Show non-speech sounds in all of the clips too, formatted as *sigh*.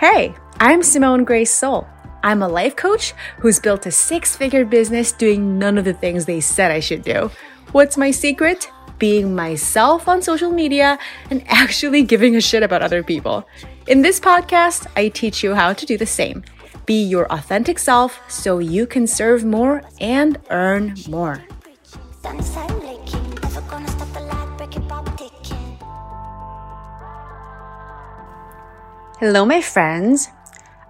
Hey, I'm Simone Grace Seol. I'm a life coach who's built a six figure business doing none of the things they said I should do. What's my secret? Being myself on social media and *laughs* actually giving a shit about other people. In this podcast, I teach you how to do the same. Be your authentic self so you can serve more and earn more. Hello, my friends.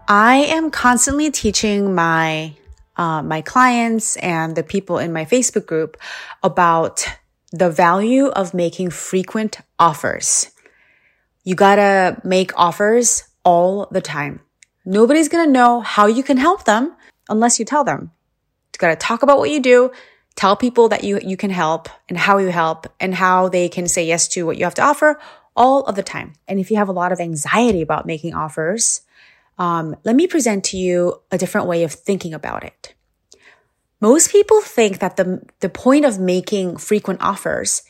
I am constantly teaching my uh, my clients and the people in my Facebook group about the value of making frequent offers. You gotta make offers all the time. Nobody's gonna know how you can help them unless you tell them. You gotta talk about what you do, tell people that you, you can help and how you help and how they can say yes to what you have to offer all of the time. And if you have a lot of anxiety about making offers, um, let me present to you a different way of thinking about it. Most people think that the, the point of making frequent offers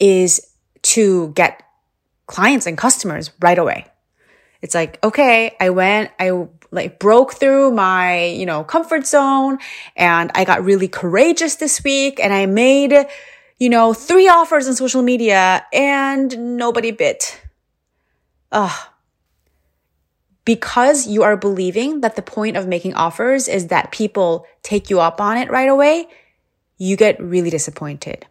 is to get clients and customers right away. It's like, okay, I went, I like broke through my, you know, comfort zone and I got really courageous this week and I made, you know, three offers on social media and nobody bit. Ugh. Because you are believing that the point of making offers is that people take you up on it right away, you get really disappointed.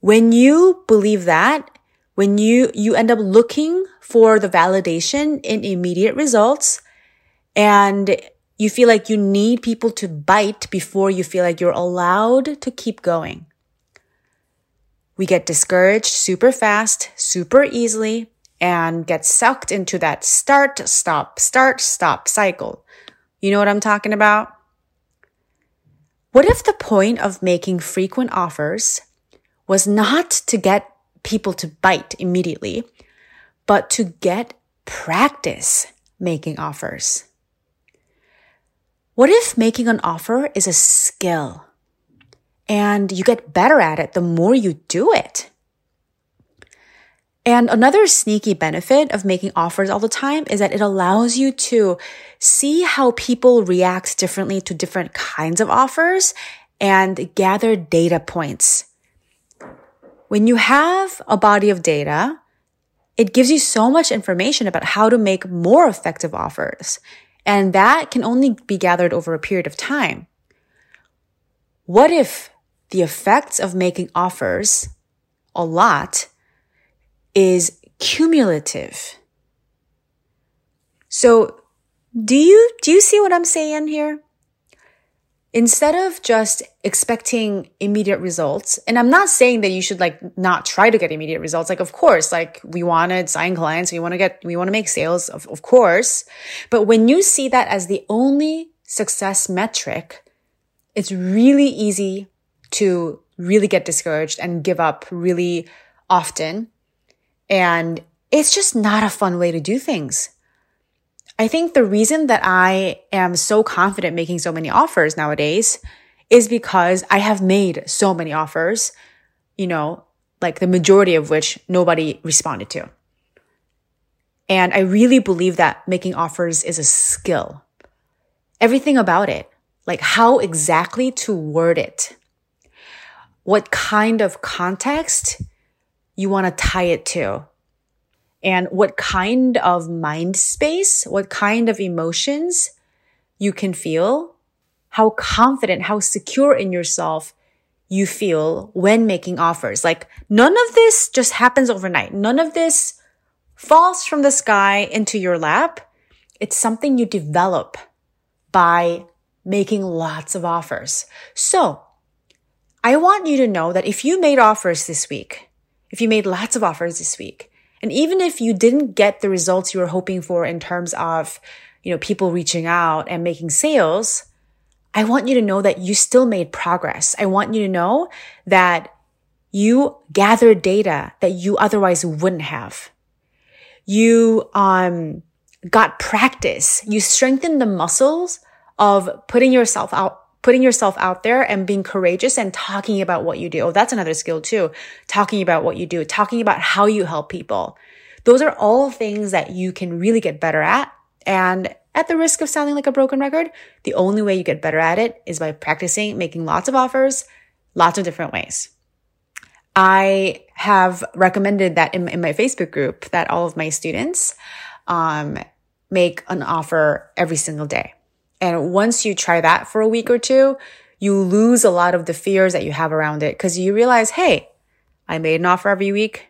When you believe that, when you, you end up looking for the validation in immediate results and you feel like you need people to bite before you feel like you're allowed to keep going. We get discouraged super fast, super easily, and get sucked into that start, stop, start, stop cycle. You know what I'm talking about? What if the point of making frequent offers was not to get people to bite immediately, but to get practice making offers. What if making an offer is a skill and you get better at it the more you do it? And another sneaky benefit of making offers all the time is that it allows you to see how people react differently to different kinds of offers and gather data points when you have a body of data, it gives you so much information about how to make more effective offers. And that can only be gathered over a period of time. What if the effects of making offers a lot is cumulative? So do you, do you see what I'm saying here? instead of just expecting immediate results, and I'm not saying that you should like not try to get immediate results. Like, of course, like we want to sign clients, we want to get, we want to make sales, of, of course. But when you see that as the only success metric, it's really easy to really get discouraged and give up really often. And it's just not a fun way to do things. I think the reason that I am so confident making so many offers nowadays is because I have made so many offers, you know, like the majority of which nobody responded to. And I really believe that making offers is a skill. Everything about it, like how exactly to word it, what kind of context you want to tie it to and what kind of mind space, what kind of emotions you can feel, how confident, how secure in yourself you feel when making offers. Like none of this just happens overnight. None of this falls from the sky into your lap. It's something you develop by making lots of offers. So I want you to know that if you made offers this week, if you made lots of offers this week, and even if you didn't get the results you were hoping for in terms of, you know, people reaching out and making sales, I want you to know that you still made progress. I want you to know that you gathered data that you otherwise wouldn't have. You, um, got practice. You strengthened the muscles of putting yourself out putting yourself out there and being courageous and talking about what you do. Oh, that's another skill too. Talking about what you do, talking about how you help people. Those are all things that you can really get better at And at the risk of sounding like a broken record, the only way you get better at it is by practicing making lots of offers, lots of different ways. I have recommended that in, in my Facebook group that all of my students um, make an offer every single day. And once you try that for a week or two, you lose a lot of the fears that you have around it because you realize, hey, I made an offer every week.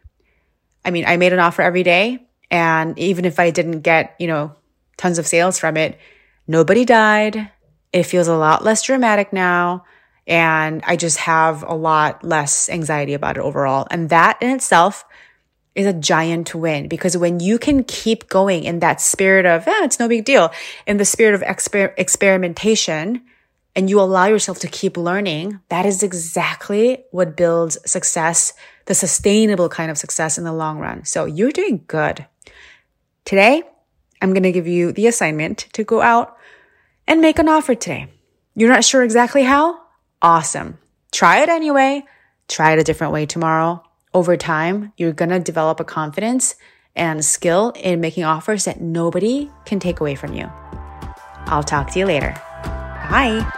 I mean, I made an offer every day. And even if I didn't get, you know, tons of sales from it, nobody died. It feels a lot less dramatic now. And I just have a lot less anxiety about it overall. And that in itself is a giant win because when you can keep going in that spirit of, yeah, it's no big deal, in the spirit of exper- experimentation, and you allow yourself to keep learning, that is exactly what builds success, the sustainable kind of success in the long run. So you're doing good. Today, I'm going to give you the assignment to go out and make an offer today. You're not sure exactly how? Awesome. Try it anyway. Try it a different way tomorrow. Over time, you're going to develop a confidence and skill in making offers that nobody can take away from you. I'll talk to you later. Bye.